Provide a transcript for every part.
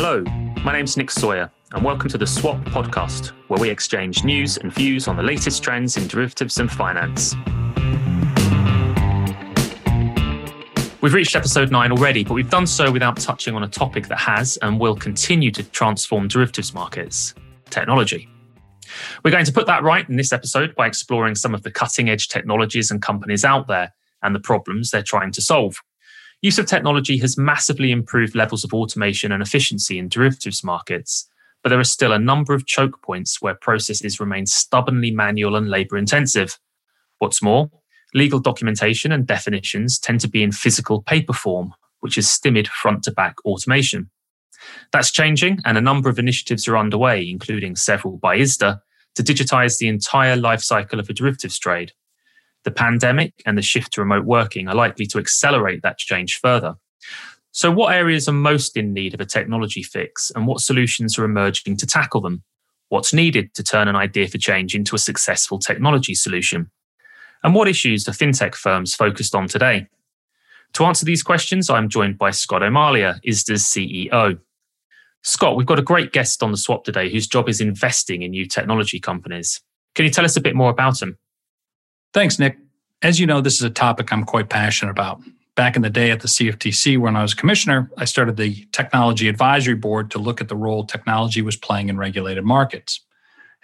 Hello, my name's Nick Sawyer, and welcome to the Swap podcast, where we exchange news and views on the latest trends in derivatives and finance. We've reached episode nine already, but we've done so without touching on a topic that has and will continue to transform derivatives markets technology. We're going to put that right in this episode by exploring some of the cutting edge technologies and companies out there and the problems they're trying to solve. Use of technology has massively improved levels of automation and efficiency in derivatives markets, but there are still a number of choke points where processes remain stubbornly manual and labor intensive. What's more, legal documentation and definitions tend to be in physical paper form, which is stymied front to back automation. That's changing, and a number of initiatives are underway, including several by ISDA, to digitize the entire life cycle of a derivatives trade. The pandemic and the shift to remote working are likely to accelerate that change further. So, what areas are most in need of a technology fix, and what solutions are emerging to tackle them? What's needed to turn an idea for change into a successful technology solution? And what issues are fintech firms focused on today? To answer these questions, I'm joined by Scott O'Malia, ISDA's CEO. Scott, we've got a great guest on the swap today whose job is investing in new technology companies. Can you tell us a bit more about him? Thanks, Nick. As you know, this is a topic I'm quite passionate about. Back in the day at the CFTC, when I was commissioner, I started the Technology Advisory Board to look at the role technology was playing in regulated markets.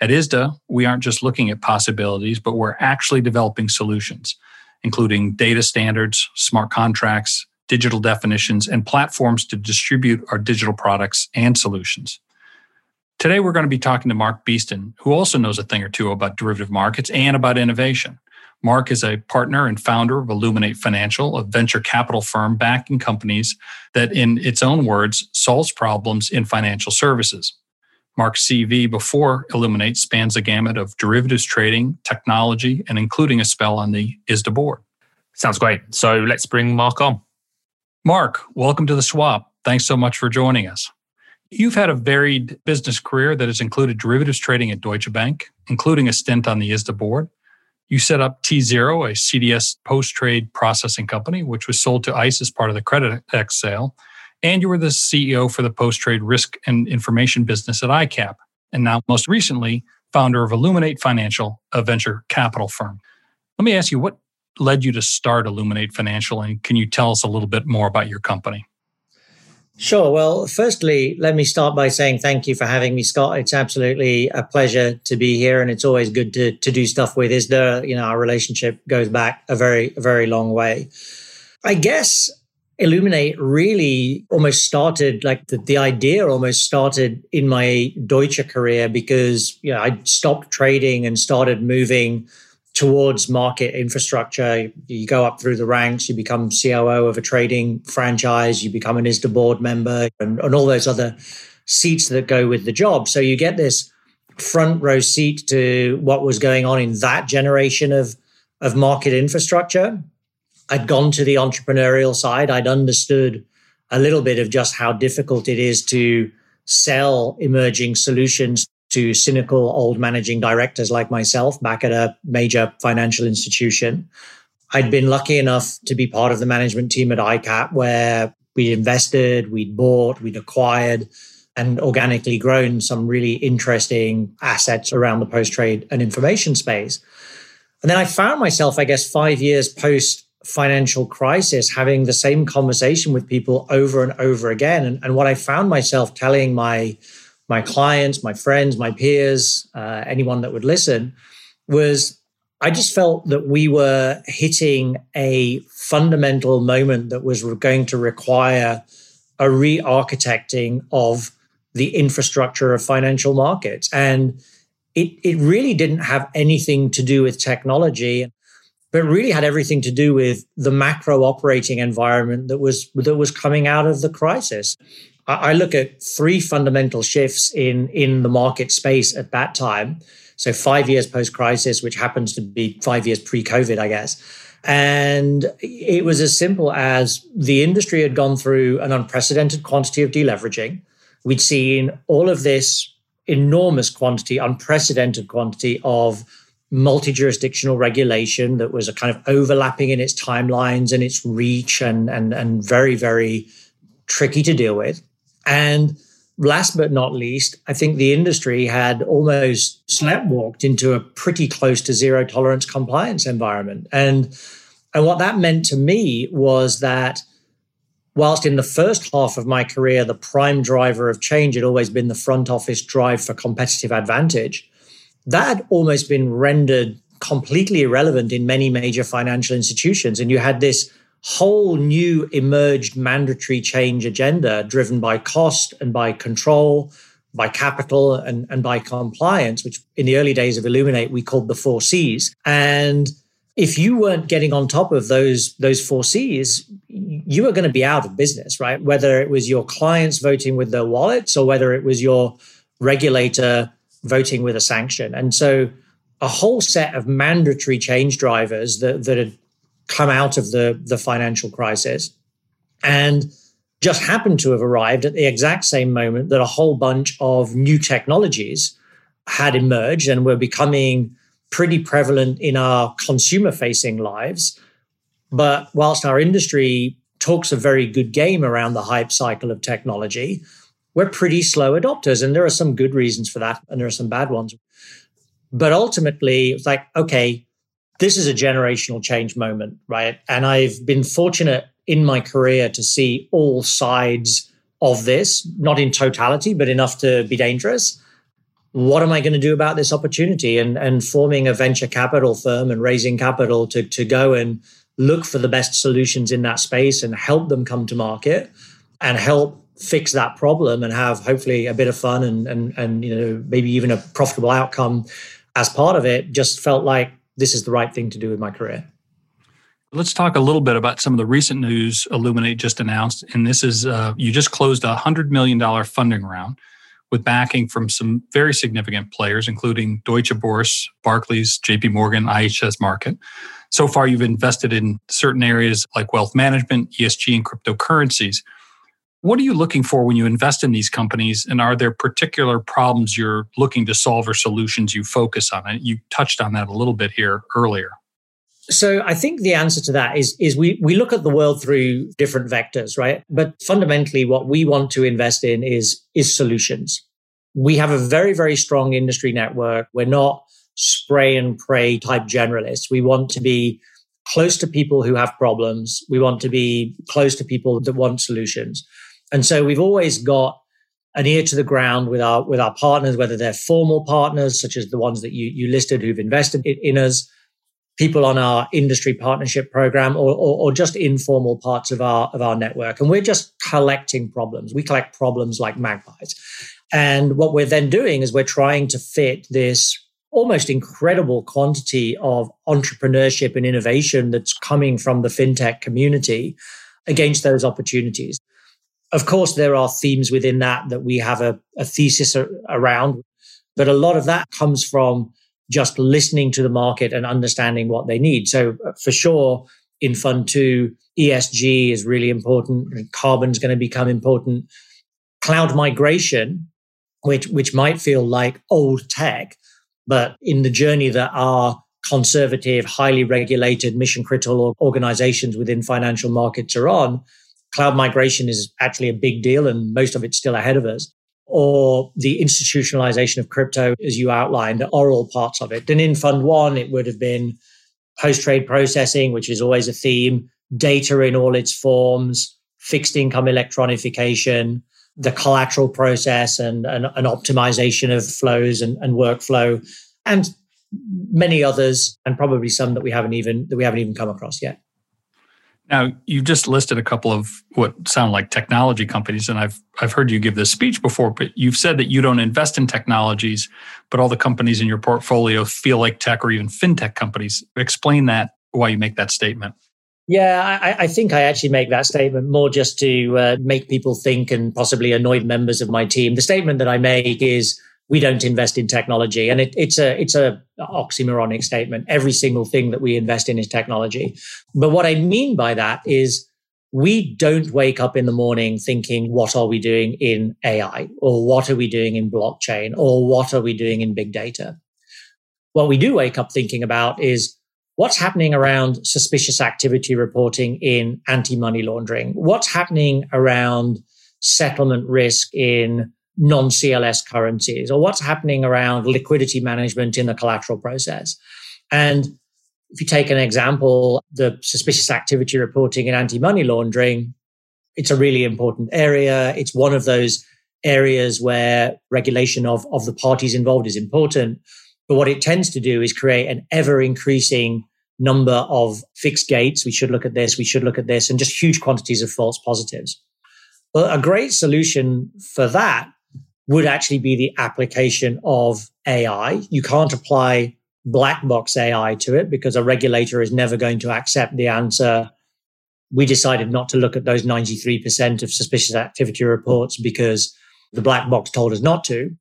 At ISDA, we aren't just looking at possibilities, but we're actually developing solutions, including data standards, smart contracts, digital definitions, and platforms to distribute our digital products and solutions. Today, we're going to be talking to Mark Beeston, who also knows a thing or two about derivative markets and about innovation. Mark is a partner and founder of Illuminate Financial, a venture capital firm backing companies that, in its own words, solves problems in financial services. Mark's CV before Illuminate spans a gamut of derivatives trading, technology, and including a spell on the ISDA board. Sounds great. So let's bring Mark on. Mark, welcome to the swap. Thanks so much for joining us. You've had a varied business career that has included derivatives trading at Deutsche Bank, including a stint on the ISDA board, you set up T Zero, a CDS post trade processing company, which was sold to ICE as part of the Creditex sale. And you were the CEO for the post trade risk and information business at ICAP. And now, most recently, founder of Illuminate Financial, a venture capital firm. Let me ask you, what led you to start Illuminate Financial? And can you tell us a little bit more about your company? Sure. Well, firstly, let me start by saying thank you for having me, Scott. It's absolutely a pleasure to be here, and it's always good to to do stuff with ISDA. You know, our relationship goes back a very, very long way. I guess Illuminate really almost started like the, the idea almost started in my Deutsche career because you know I stopped trading and started moving towards market infrastructure. You go up through the ranks, you become COO of a trading franchise, you become an ISDA board member, and, and all those other seats that go with the job. So you get this front row seat to what was going on in that generation of, of market infrastructure. I'd gone to the entrepreneurial side, I'd understood a little bit of just how difficult it is to sell emerging solutions to cynical old managing directors like myself back at a major financial institution. I'd been lucky enough to be part of the management team at ICAP where we'd invested, we'd bought, we'd acquired, and organically grown some really interesting assets around the post trade and information space. And then I found myself, I guess, five years post financial crisis, having the same conversation with people over and over again. And, and what I found myself telling my my clients, my friends, my peers, uh, anyone that would listen, was I just felt that we were hitting a fundamental moment that was going to require a re architecting of the infrastructure of financial markets. And it, it really didn't have anything to do with technology, but really had everything to do with the macro operating environment that was, that was coming out of the crisis. I look at three fundamental shifts in in the market space at that time. So five years post crisis, which happens to be five years pre COVID, I guess. And it was as simple as the industry had gone through an unprecedented quantity of deleveraging. We'd seen all of this enormous quantity, unprecedented quantity of multi jurisdictional regulation that was a kind of overlapping in its timelines and its reach and, and, and very, very tricky to deal with. And last but not least, I think the industry had almost sleptwalked into a pretty close to zero tolerance compliance environment. And, and what that meant to me was that whilst in the first half of my career, the prime driver of change had always been the front office drive for competitive advantage, that had almost been rendered completely irrelevant in many major financial institutions. And you had this whole new emerged mandatory change agenda driven by cost and by control, by capital and, and by compliance, which in the early days of Illuminate we called the four C's. And if you weren't getting on top of those those four C's, you were going to be out of business, right? Whether it was your clients voting with their wallets or whether it was your regulator voting with a sanction. And so a whole set of mandatory change drivers that, that had come out of the, the financial crisis and just happened to have arrived at the exact same moment that a whole bunch of new technologies had emerged and were becoming pretty prevalent in our consumer facing lives. But whilst our industry talks a very good game around the hype cycle of technology, we're pretty slow adopters. And there are some good reasons for that, and there are some bad ones. But ultimately, it's like, okay, this is a generational change moment, right? And I've been fortunate in my career to see all sides of this, not in totality, but enough to be dangerous. What am I going to do about this opportunity? And, and forming a venture capital firm and raising capital to, to go and look for the best solutions in that space and help them come to market and help fix that problem and have hopefully a bit of fun and, and, and you know, maybe even a profitable outcome as part of it just felt like this is the right thing to do with my career. Let's talk a little bit about some of the recent news Illuminate just announced. And this is uh, you just closed a $100 million funding round with backing from some very significant players, including Deutsche Börse, Barclays, JP Morgan, IHS Markit. So far, you've invested in certain areas like wealth management, ESG, and cryptocurrencies. What are you looking for when you invest in these companies? And are there particular problems you're looking to solve or solutions you focus on? And you touched on that a little bit here earlier. So I think the answer to that is is we we look at the world through different vectors, right? But fundamentally what we want to invest in is is solutions. We have a very very strong industry network. We're not spray and pray type generalists. We want to be close to people who have problems. We want to be close to people that want solutions. And so we've always got an ear to the ground with our with our partners, whether they're formal partners, such as the ones that you you listed who've invested in, in us, people on our industry partnership program, or, or, or just informal parts of our of our network. And we're just collecting problems. We collect problems like magpies. And what we're then doing is we're trying to fit this almost incredible quantity of entrepreneurship and innovation that's coming from the fintech community against those opportunities. Of course, there are themes within that that we have a, a thesis around, but a lot of that comes from just listening to the market and understanding what they need. So, uh, for sure, in Fund Two, ESG is really important. Carbon is going to become important. Cloud migration, which which might feel like old tech, but in the journey that our conservative, highly regulated, mission critical organizations within financial markets are on, cloud migration is actually a big deal and most of it's still ahead of us. Or the institutionalization of crypto, as you outlined, are all parts of it. And in Fund One, it would have been post trade processing, which is always a theme, data in all its forms, fixed income electronification, the collateral process and, an optimization of flows and, and workflow, and many others, and probably some that we haven't even that we haven't even come across yet. Now, you just listed a couple of what sound like technology companies, and I've I've heard you give this speech before, but you've said that you don't invest in technologies, but all the companies in your portfolio feel like tech or even fintech companies. Explain that why you make that statement. Yeah, I, I think I actually make that statement more just to uh, make people think and possibly annoy members of my team. The statement that I make is we don't invest in technology. And it, it's a it's a oxymoronic statement. Every single thing that we invest in is technology. But what I mean by that is we don't wake up in the morning thinking, what are we doing in AI? Or what are we doing in blockchain? Or what are we doing in big data? What we do wake up thinking about is what's happening around suspicious activity reporting in anti money laundering? What's happening around settlement risk in non CLS currencies or what's happening around liquidity management in the collateral process. And if you take an example, the suspicious activity reporting and anti money laundering, it's a really important area. It's one of those areas where regulation of, of the parties involved is important. But what it tends to do is create an ever increasing number of fixed gates. We should look at this. We should look at this and just huge quantities of false positives. Well, a great solution for that would actually be the application of AI. You can't apply black box AI to it because a regulator is never going to accept the answer. We decided not to look at those 93% of suspicious activity reports because the black box told us not to.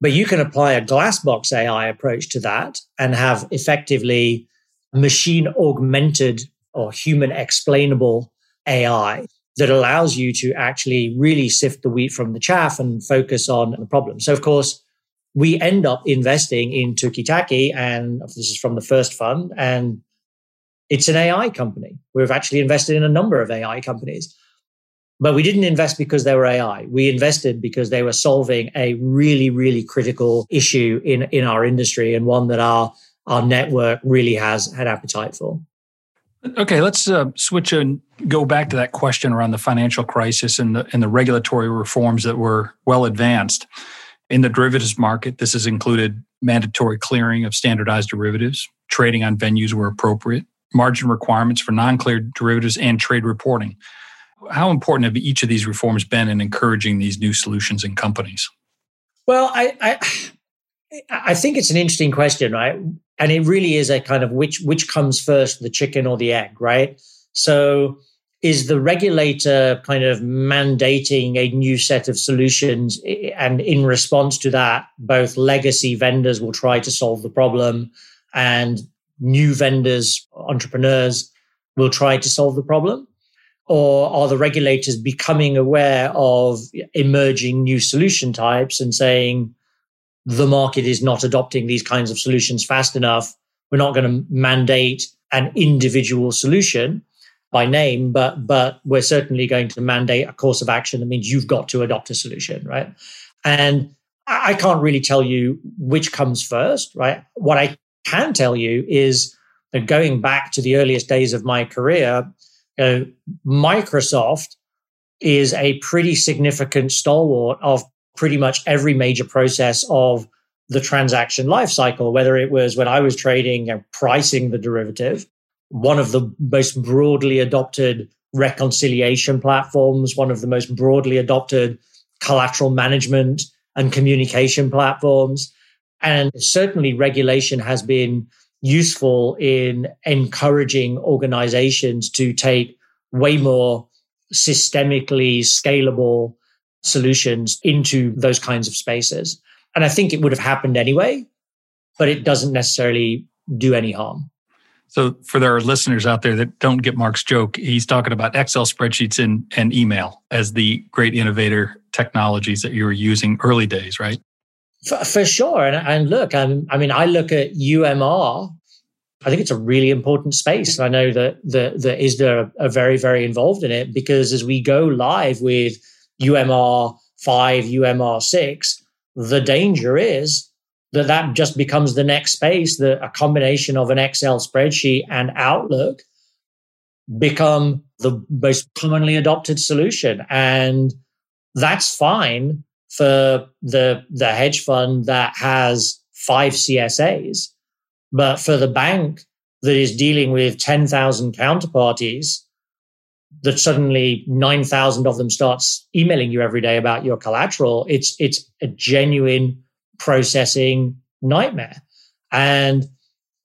But you can apply a glass box AI approach to that and have effectively machine augmented or human explainable AI that allows you to actually really sift the wheat from the chaff and focus on the problem. So, of course, we end up investing in Tookitaki, and this is from the first fund, and it's an AI company. We've actually invested in a number of AI companies. But we didn't invest because they were AI. We invested because they were solving a really, really critical issue in, in our industry and one that our, our network really has had appetite for. Okay, let's uh, switch and go back to that question around the financial crisis and the, and the regulatory reforms that were well advanced. In the derivatives market, this has included mandatory clearing of standardized derivatives, trading on venues where appropriate, margin requirements for non cleared derivatives, and trade reporting how important have each of these reforms been in encouraging these new solutions in companies? Well, I, I, I think it's an interesting question, right? And it really is a kind of which which comes first, the chicken or the egg, right? So is the regulator kind of mandating a new set of solutions eh, eh, and in response to that both legacy vendors will try to solve the problem and new vendors entrepreneurs will try to solve the problem or are the regulators becoming aware of emerging new solution types and saying the market is not adopting these kinds of solutions fast enough? We're not going to mandate an individual solution by name, but but we're certainly going to mandate a course of action that means you've got to adopt a solution, right? And I can't really tell you which comes first, right? What I can tell you is that going back to the earliest days of my career, Microsoft is a pretty significant stalwart of pretty much every major process of the transaction lifecycle, whether it was when I was trading and pricing the derivative, one of the most broadly adopted reconciliation platforms, one of the most broadly adopted collateral management and communication platforms. And certainly regulation has been useful in encouraging organizations to take way more systemically scalable solutions into those kinds of spaces. And I think it would have happened anyway, but it doesn't necessarily do any harm. So, for our listeners out there that don't get Mark's joke, he's talking about Excel spreadsheets and, and email as the great innovator technologies that you were using early days, right? For, for sure. And, and look, I'm, I mean, I look at UMR. I think it's a really important space. I know that the, the ISDA are very, very involved in it because as we go live with UMR 5, UMR 6, the danger is that that just becomes the next space that a combination of an Excel spreadsheet and Outlook become the most commonly adopted solution. And that's fine for the the hedge fund that has five CSAs, but for the bank that is dealing with 10,000 counterparties, that suddenly 9,000 of them starts emailing you every day about your collateral, it's it's a genuine processing nightmare. And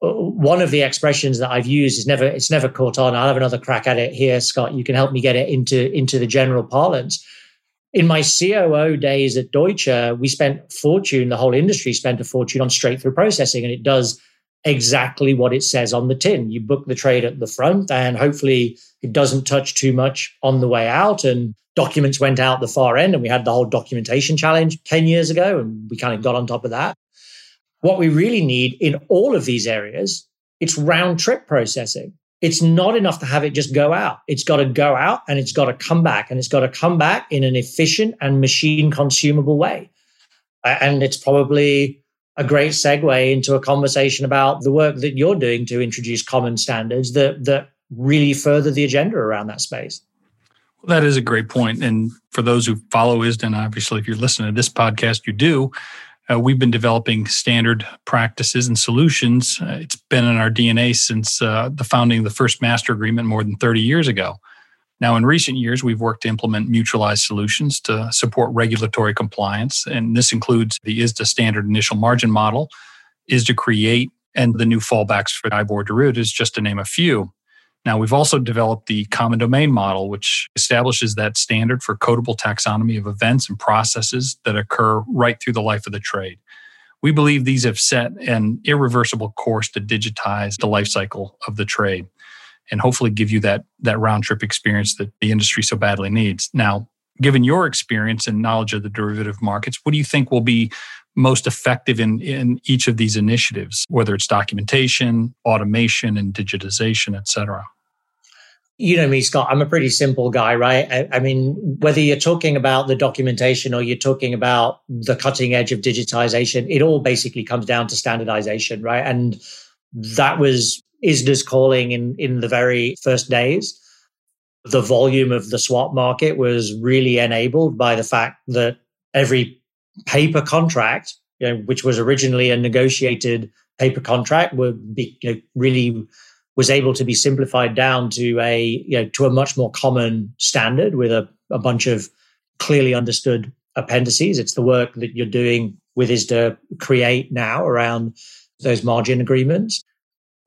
uh, one of the expressions that I've used is never it's never caught on. I'll have another crack at it here, Scott. You can help me get it into into the general parlance in my COO days at Deutsche, we spent fortune, the whole industry spent a fortune on straight through processing, and it does exactly what it says on the tin. You book the trade at the front, and hopefully it doesn't touch too much on the way out. And documents went out the far end, and we had the whole documentation challenge 10 years ago, and we kind of got on top of that. What we really need in all of these areas, it's round trip processing. it's not enough to have it just go out. It's got to go out and it's got to come back and it's got to come back in an efficient and machine consumable way. And it's probably a great segue into a conversation about the work that you're doing to introduce common standards that, that really further the agenda around that space. Well, that is a great point. And for those who follow ISDA, obviously, if you're listening to this podcast, you do. Uh, we've been developing standard practices and solutions. Uh, it's been in our DNA since uh, the founding of the first master agreement more than 30 years ago. Now, in recent years, we've worked to implement mutualized solutions to support regulatory compliance, and this includes the ISDA standard initial margin model, ISDA Create, and the new fallbacks for IBOR derivatives, just to name a few. Now, we've also developed the common domain model, which establishes that standard for codable taxonomy of events and processes that occur right through the life of the trade. We believe these have set an irreversible course to digitize the life cycle of the trade and hopefully give you that, that round trip experience that the industry so badly needs. Now, given your experience and knowledge of the derivative markets, what do you think will be most effective in, in each of these initiatives, whether it's documentation, automation, and digitization, et cetera? you know me, Scott, I'm a pretty simple guy, right? I, I, mean, whether you're talking about the documentation or you're talking about the cutting edge of digitization, it all basically comes down to standardization, right? And that was ISDA's calling in, in the very first days. The volume of the swap market was really enabled by the fact that every paper contract, you know, which was originally a negotiated paper contract, would be you know, really was able to be simplified down to a you know to a much more common standard with a, a bunch of clearly understood appendices. It's the work that you're doing with ISDA Create now around those margin agreements.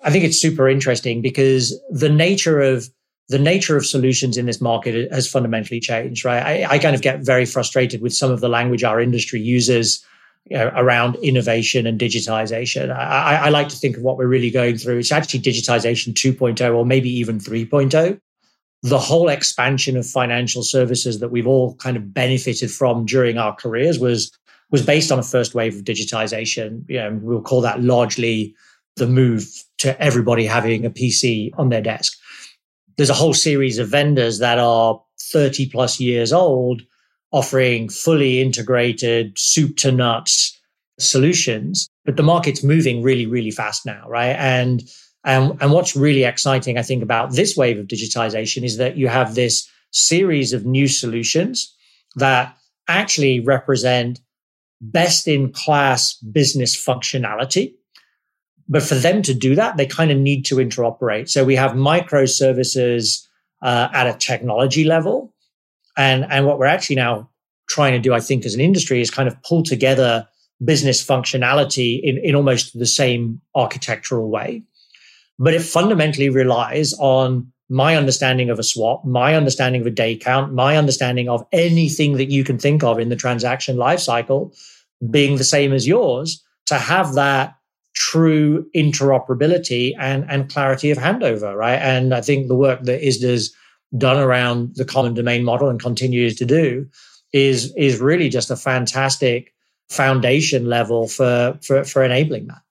I think it's super interesting because the nature of the nature of solutions in this market has fundamentally changed, right? I, I kind of get very frustrated with some of the language our industry uses you know, around innovation and digitization. I, I, like to think of what we're really going through. It's actually digitization 2.0 or maybe even 3.0. The whole expansion of financial services that we've all kind of benefited from during our careers was was based on a first wave of digitization. You know, we'll call that largely the move to everybody having a PC on their desk. There's a whole series of vendors that are 30 plus years old offering fully integrated soup to nuts solutions. But the market's moving really, really fast now, right? And and, and what's really exciting, I think, about this wave of digitization is that you have this series of new solutions that actually represent best in class business functionality. But for them to do that, they kind of need to interoperate. So we have microservices uh, at a technology level and, and what we're actually now trying to do, I think, as an industry is kind of pull together business functionality in, in almost the same architectural way. But it fundamentally relies on my understanding of a swap, my understanding of a day count, my understanding of anything that you can think of in the transaction lifecycle being the same as yours to have that true interoperability and, and clarity of handover, right? And I think the work that ISDA's done around the common domain model and continues to do is is really just a fantastic foundation level for for, for enabling that.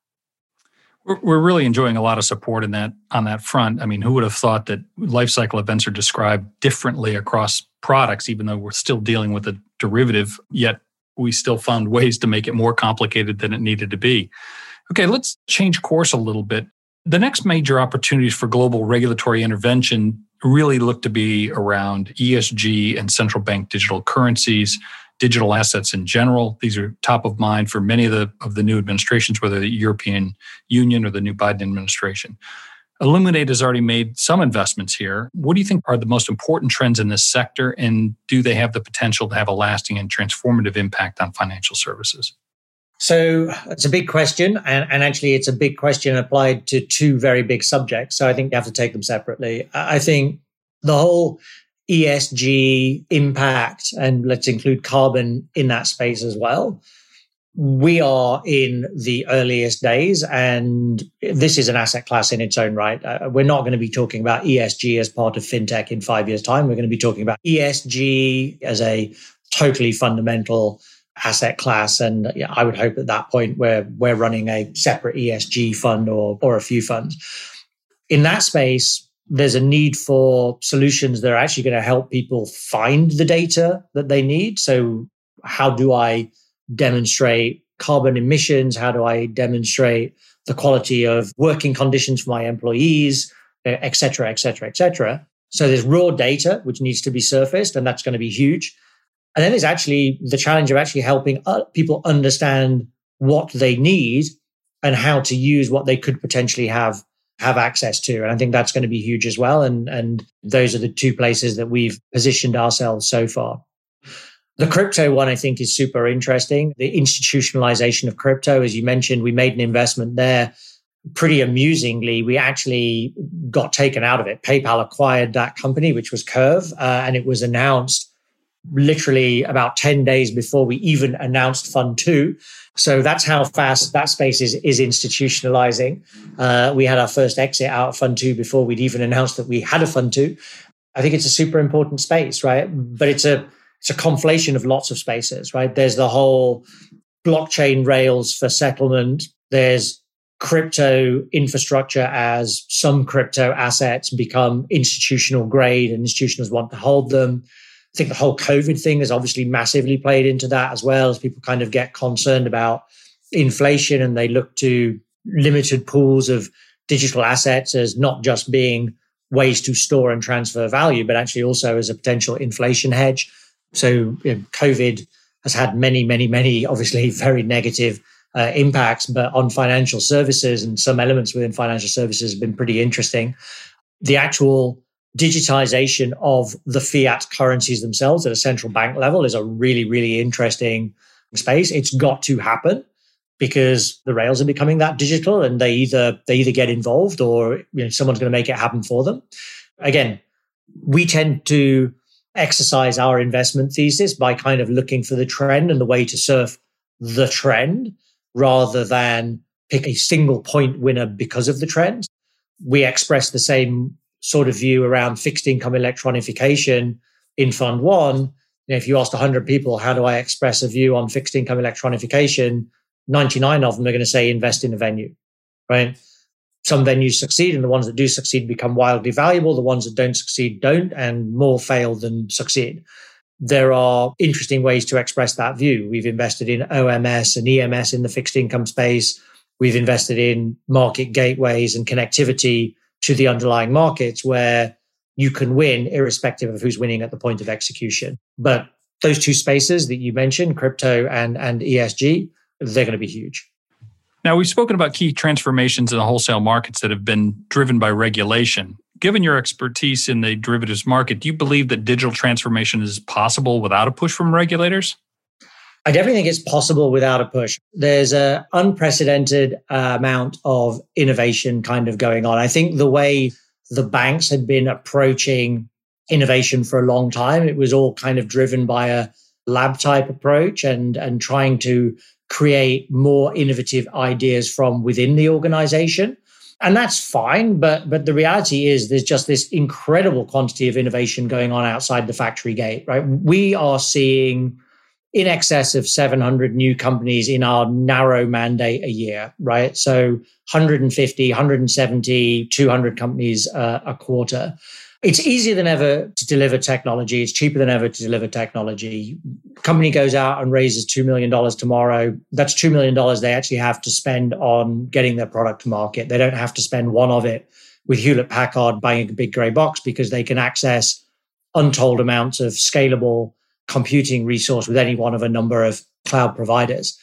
We're, really enjoying a lot of support in that on that front. I mean, who would have thought that life cycle events are described differently across products, even though we're still dealing with a derivative, yet we still found ways to make it more complicated than it needed to be. Okay, let's change course a little bit. The next major opportunities for global regulatory intervention really look to be around ESG and central bank digital currencies, digital assets in general. These are top of mind for many of the of the new administrations, whether the European Union or the new Biden administration. Illuminate has already made some investments here. What do you think are the most important trends in this sector, and do they have the potential to have a lasting and transformative impact on financial services? So it's a big question. And, and, actually, it's a big question applied to two very big subjects. So I think you have to take them separately. I think the whole ESG impact, and let's include carbon in that space as well. We are in the earliest days, and this is an asset class in its own right. Uh, we're not going to be talking about ESG as part of fintech in five years' time. We're going to be talking about ESG as a totally fundamental asset class. And yeah, I would hope at that point we're we're running a separate ESG fund or or a few funds. In that space, there's a need for solutions that are actually going to help people find the data that they need. So, how do I demonstrate carbon emissions? How do I demonstrate the quality of working conditions for my employees, et cetera, et cetera, et cetera? So, there's raw data which needs to be surfaced, and that's going to be huge. And then there's actually the challenge of actually helping uh, people understand what they need and how to use what they could potentially have have access to. And I think that's going to be huge as well. And, and those are the two places that we've positioned ourselves so far. The crypto one, I think, is super interesting. The institutionalization of crypto, as you mentioned, we made an investment there. Pretty amusingly, we actually got taken out of it. PayPal acquired that company, which was Curv, uh, and it was announced literally about 10 days before we even announced Fund Two. So that's how fast that space is, is institutionalizing. Uh, we had our first exit out of Fund Two before we'd even announced that we had a Fund Two. I think it's a super important space, right? But it's a it's a conflation of lots of spaces, right? There's the whole blockchain rails for settlement. There's crypto infrastructure as some crypto assets become institutional grade and institutions want to hold them. I think the whole COVID thing has obviously massively played into that as well as people kind of get concerned about inflation and they look to limited pools of digital assets as not just being ways to store and transfer value, but actually also as a potential inflation hedge. So you know, COVID has had many, many, many, obviously very negative uh, impacts, but on financial services and some elements within financial services have been pretty interesting. The actual digitization of the fiat currencies themselves at a central bank level is a really, really interesting space. It's got to happen because the rails are becoming that digital and they either they either get involved or you know, someone's going to make it happen for them. Again, we tend to exercise our investment thesis by kind of looking for the trend and the way to surf the trend rather than pick a single point winner because of the trend. We express the same sort of view around fixed income electronification in Fund One. You know, if you asked 100 people, how do I express a view on fixed income electronification? 99 of them are going to say invest in a venue, right? Some venues succeed, and the ones that do succeed become wildly valuable. The ones that don't succeed don't, and more fail than succeed. There are interesting ways to express that view. We've invested in OMS and EMS in the fixed income space. We've invested in market gateways and connectivity to the underlying markets where you can win irrespective of who's winning at the point of execution. But those two spaces that you mentioned, crypto and, and ESG, they're going to be huge. Now, we've spoken about key transformations in the wholesale markets that have been driven by regulation. Given your expertise in the derivatives market, do you believe that digital transformation is possible without a push from regulators? I definitely think it's possible without a push. There's an unprecedented uh, amount of innovation kind of going on. I think the way the banks had been approaching innovation for a long time, it was all kind of driven by a lab type approach and, and trying to create more innovative ideas from within the organization. And that's fine, but but the reality is there's just this incredible quantity of innovation going on outside the factory gate, right? We are seeing in excess of 700 new companies in our narrow mandate a year, right? So 150, 170, 200 companies uh, a quarter. It's easier than ever to deliver technology. It's cheaper than ever to deliver technology. Company goes out and raises $2 million tomorrow. That's $2 million they actually have to spend on getting their product to market. They don't have to spend one of it with Hewlett Packard buying a big gray box because they can access untold amounts of scalable computing resource with any one of a number of cloud providers.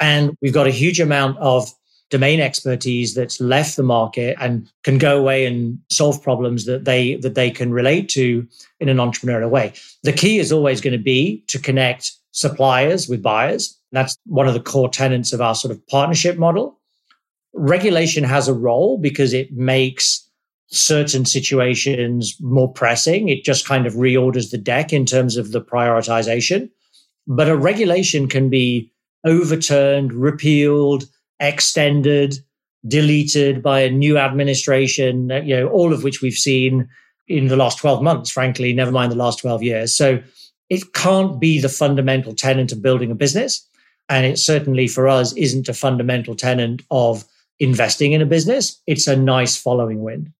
And we've got a huge amount of domain expertise that's left the market and can go away and solve problems that they that they can relate to in an entrepreneurial way. The key is always going to be to connect suppliers with buyers. That's one of the core tenets of our sort of partnership model. Regulation has a role because it makes certain situations more pressing. It just kind of reorders the deck in terms of the prioritization. But a regulation can be overturned, repealed, extended, deleted by a new administration, uh, you know, all of which we've seen in the last 12 months, frankly, never mind the last 12 years. So it can't be the fundamental tenant of building a business. And it certainly for us isn't a fundamental tenant of investing in a business. It's a nice following wind.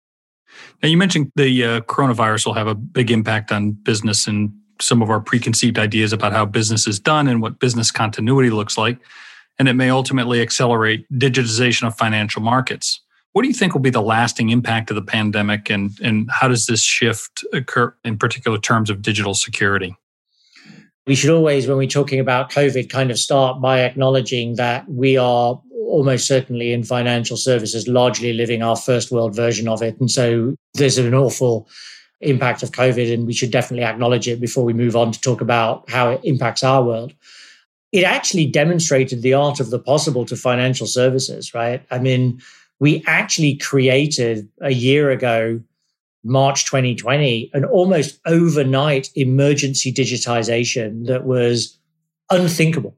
Now, you mentioned the uh, coronavirus will have a big impact on business and some of our preconceived ideas about how business is done and what business continuity looks like. And it may ultimately accelerate digitization of financial markets. What do you think will be the lasting impact of the pandemic, and, and how does this shift occur in particular terms of digital security? We should always, when we're talking about COVID, kind of start by acknowledging that we are almost certainly in financial services largely living our first world version of it. And so there's an awful impact of COVID, and we should definitely acknowledge it before we move on to talk about how it impacts our world. It actually demonstrated the art of the possible to financial services, right? I mean, we actually created a year ago, March 2020, an almost overnight emergency digitization that was unthinkable.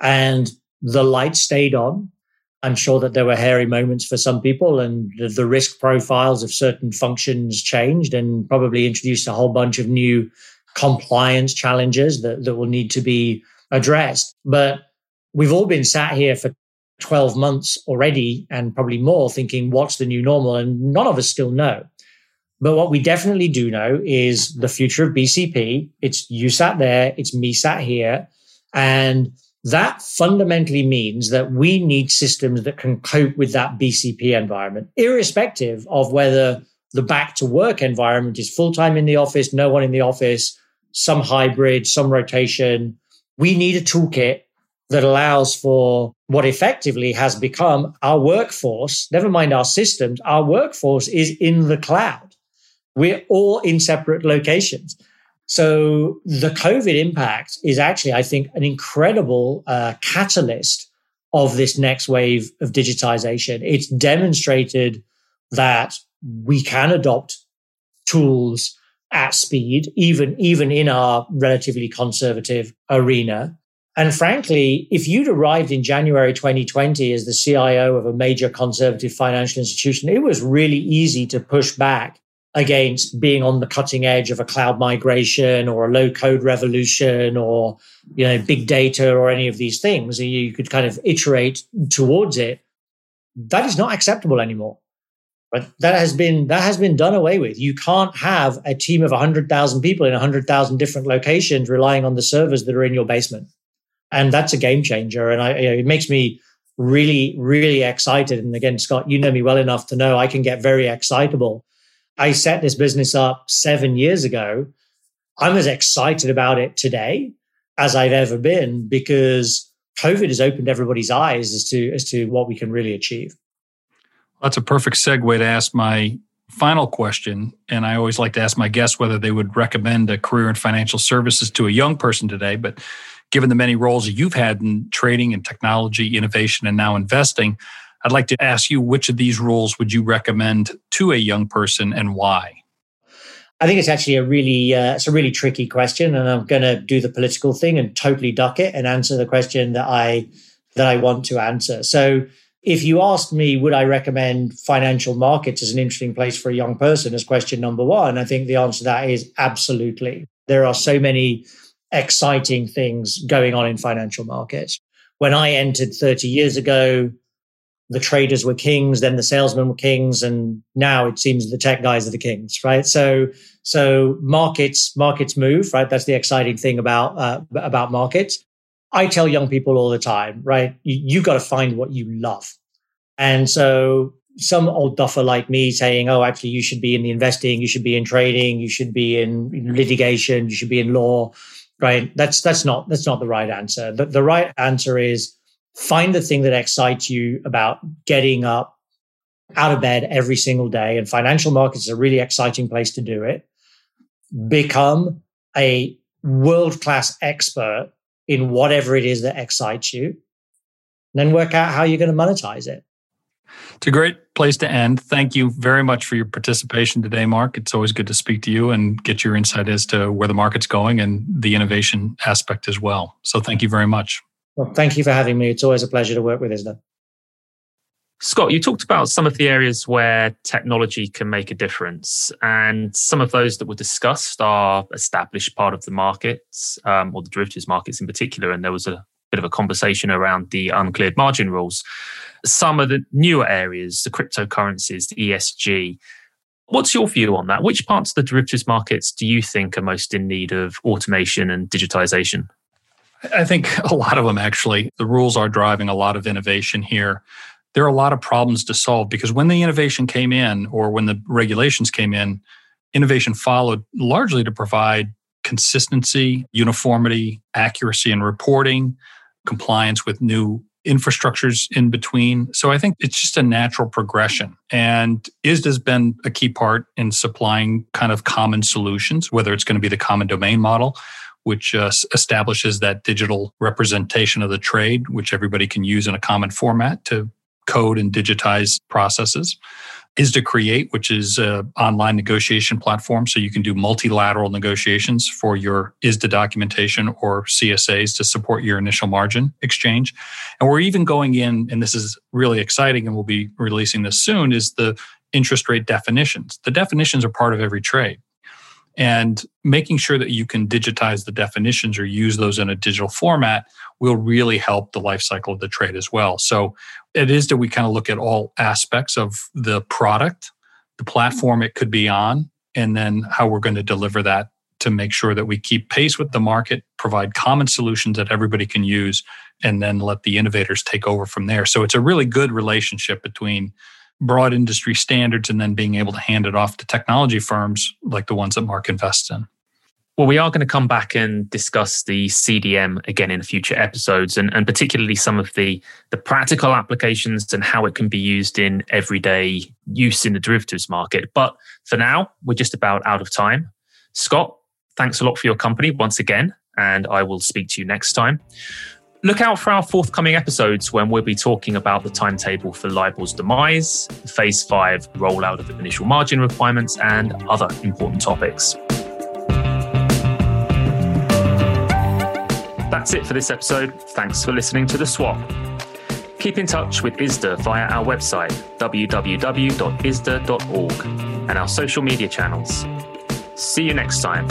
And the light stayed on. I'm sure that there were hairy moments for some people, and the, the, risk profiles of certain functions changed and probably introduced a whole bunch of new compliance challenges that, that will need to be addressed. But we've all been sat here for 12 months already and probably more thinking, what's the new normal? And none of us still know. But what we definitely do know is the future of BCP. It's you sat there, it's me sat here. And that fundamentally means that we need systems that can cope with that BCP environment, irrespective of whether the back to work environment is full time in the office, no one in the office, some hybrid, some rotation. We need a toolkit that allows for what effectively has become our workforce, never mind our systems, our workforce is in the cloud. We're all in separate locations. So the COVID impact is actually, I think, an incredible uh, catalyst of this next wave of digitization. It's demonstrated that we can adopt tools at speed, even, even in our relatively conservative arena. And frankly, if you'd arrived in January 2020 as the CIO of a major conservative financial institution, it was really easy to push back against being on the cutting edge of a cloud migration or a low code revolution or you know big data or any of these things and you could kind of iterate towards it that is not acceptable anymore. But that has been that has been done away with. You can't have a team of 100,000 people in 100,000 different locations relying on the servers that are in your basement. And that's a game changer and I, you know, it makes me really really excited. And again Scott you know me well enough to know I can get very excitable I set this business up seven years ago. I'm as excited about it today as I've ever been because COVID has opened everybody's eyes as to as to what we can really achieve. That's a perfect segue to ask my final question. And I always like to ask my guests whether they would recommend a career in financial services to a young person today. But given the many roles you've had in trading and technology, innovation, and now investing, I'd like to ask you which of these rules would you recommend to a young person and why? I think it's actually a really uh, it's a really tricky question, and I'm going to do the political thing and totally duck it and answer the question that I that I want to answer. So, if you asked me, would I recommend financial markets as an interesting place for a young person, as question number one, I think the answer to that is absolutely. There are so many exciting things going on in financial markets. When I entered 30 years ago, the traders were kings, then the salesmen were kings, and now it seems the tech guys are the kings, right? So, so markets markets move, right? That's the exciting thing about uh, about markets. I tell young people all the time, right? You, you got to find what you love, and so some old duffer like me saying, "Oh, actually, you should be in the investing, you should be in trading, you should be in litigation, you should be in law." Right? That's that's not that's not the right answer. The, the right answer is find the thing that excites you about getting up out of bed every single day. And financial markets is a really exciting place to do it. Become a world class expert in whatever it is that excites you. Then work out how you're going to monetize it. It's a great place to end. Thank you very much for your participation today, Mark. It's always good to speak to you and get your insight as to where the market's going and the innovation aspect as well. So thank you very much. Well, thank you for having me. It's always a pleasure to work with Isda. Scott, you talked about some of the areas where technology can make a difference, and some of those that were discussed are established part of the markets um, or the derivatives markets in particular. And there was a bit of a conversation around the uncleared margin rules. Some of the newer areas, the cryptocurrencies, the ESG, What's your view on that? Which parts of the derivatives markets do you think are most in need of automation and digitization? I think a lot of them actually. The rules are driving a lot of innovation here. There are a lot of problems to solve because when the innovation came in or when the regulations came in, innovation followed largely to provide consistency, uniformity, accuracy in reporting, compliance with new infrastructures in between. So I think it's just a natural progression. And ISDA has been a key part in supplying kind of common solutions, whether it's going to be the common domain model, which uh, establishes that digital representation of the trade, which everybody can use in a common format to code and digitize processes. ISDA Create, which is an online negotiation platform. So you can do multilateral negotiations for your ISDA documentation or CSAs to support your initial margin exchange. And we're even going in, and this is really exciting, and we'll be releasing this soon, is the interest rate definitions. The definitions are part of every trade and making sure that you can digitize the definitions or use those in a digital format will really help the life cycle of the trade as well. So it is that we kind of look at all aspects of the product the platform it could be on and then how we're going to deliver that to make sure that we keep pace with the market provide common solutions that everybody can use and then let the innovators take over from there. So it's a really good relationship between broad industry standards and then being able to hand it off to technology firms like the ones that Mark invests in. Well, we are going to come back and discuss the CDM again in future episodes, and, and particularly some of the, the practical applications and how it can be used in everyday use in the derivatives market. But for now, we're just about out of time. Scott, thanks a lot for your company once again, and I will speak to you next time. Look out for our forthcoming episodes when we'll be talking about the timetable for LIBOR's demise, phase five rollout of initial margin requirements, and other important topics. That's it for this episode. Thanks for listening to The Swap. Keep in touch with ISDA via our website, www.isda.org, and our social media channels. See you next time.